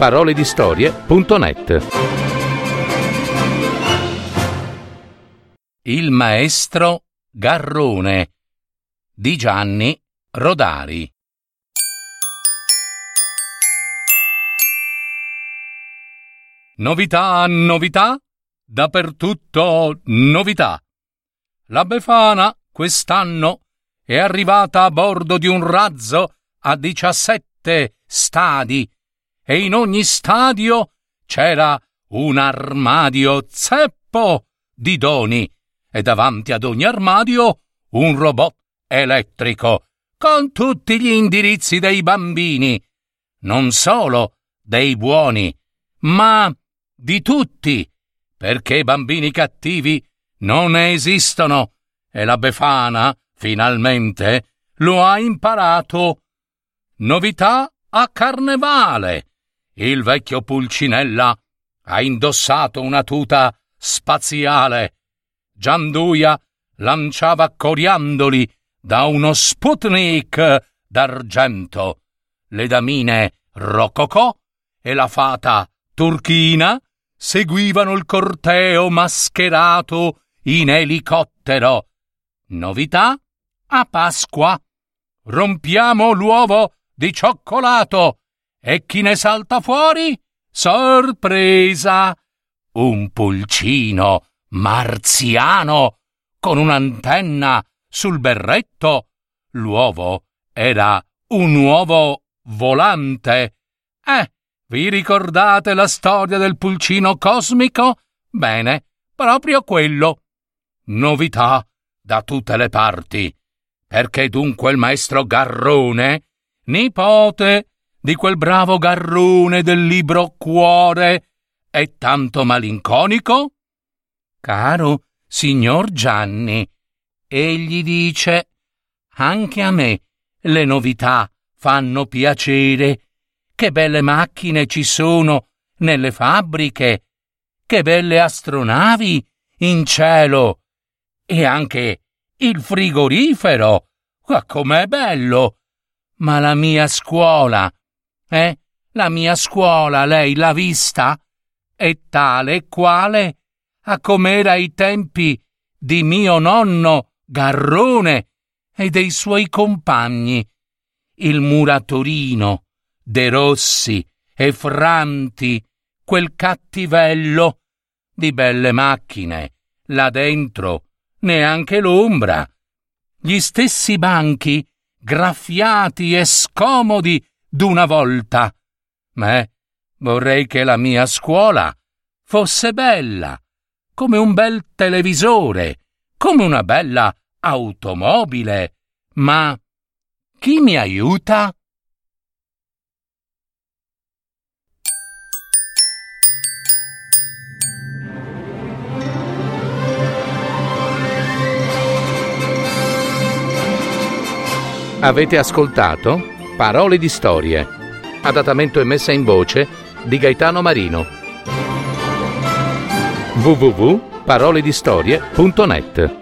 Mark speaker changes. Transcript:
Speaker 1: www.paroledistorie.net Il maestro Garrone di Gianni Rodari Novità, novità, dappertutto novità. La Befana quest'anno è arrivata a bordo di un razzo a 17 stadi e in ogni stadio c'era un armadio zeppo di doni e davanti ad ogni armadio un robot elettrico con tutti gli indirizzi dei bambini, non solo dei buoni, ma di tutti, perché bambini cattivi non esistono e la Befana, finalmente, lo ha imparato. Novità a carnevale. Il vecchio Pulcinella ha indossato una tuta spaziale. Gianduia lanciava coriandoli da uno Sputnik d'argento. Le damine Rococò e la fata Turchina seguivano il corteo mascherato in elicottero. Novità a Pasqua. Rompiamo l'uovo di cioccolato e chi ne salta fuori? Sorpresa! Un pulcino marziano con un'antenna sul berretto. L'uovo era un uovo volante. Eh, vi ricordate la storia del pulcino cosmico? Bene, proprio quello. Novità da tutte le parti. Perché dunque il maestro Garrone, nipote di quel bravo Garrone del libro Cuore, è tanto malinconico? Caro signor Gianni, egli dice, anche a me le novità fanno piacere che belle macchine ci sono nelle fabbriche, che belle astronavi in cielo e anche il frigorifero. Ma com'è bello! Ma la mia scuola, eh? La mia scuola, lei l'ha vista? È tale e quale a com'era ai tempi di mio nonno Garrone e dei suoi compagni, il muratorino, De Rossi e Franti, quel cattivello di belle macchine, là dentro neanche l'ombra. Gli stessi banchi graffiati e scomodi d'una volta. Ma vorrei che la mia scuola fosse bella, come un bel televisore, come una bella automobile. Ma chi mi aiuta? Avete ascoltato Parole di storie, adattamento e messa in voce di Gaetano Marino. www.paroledistorie.net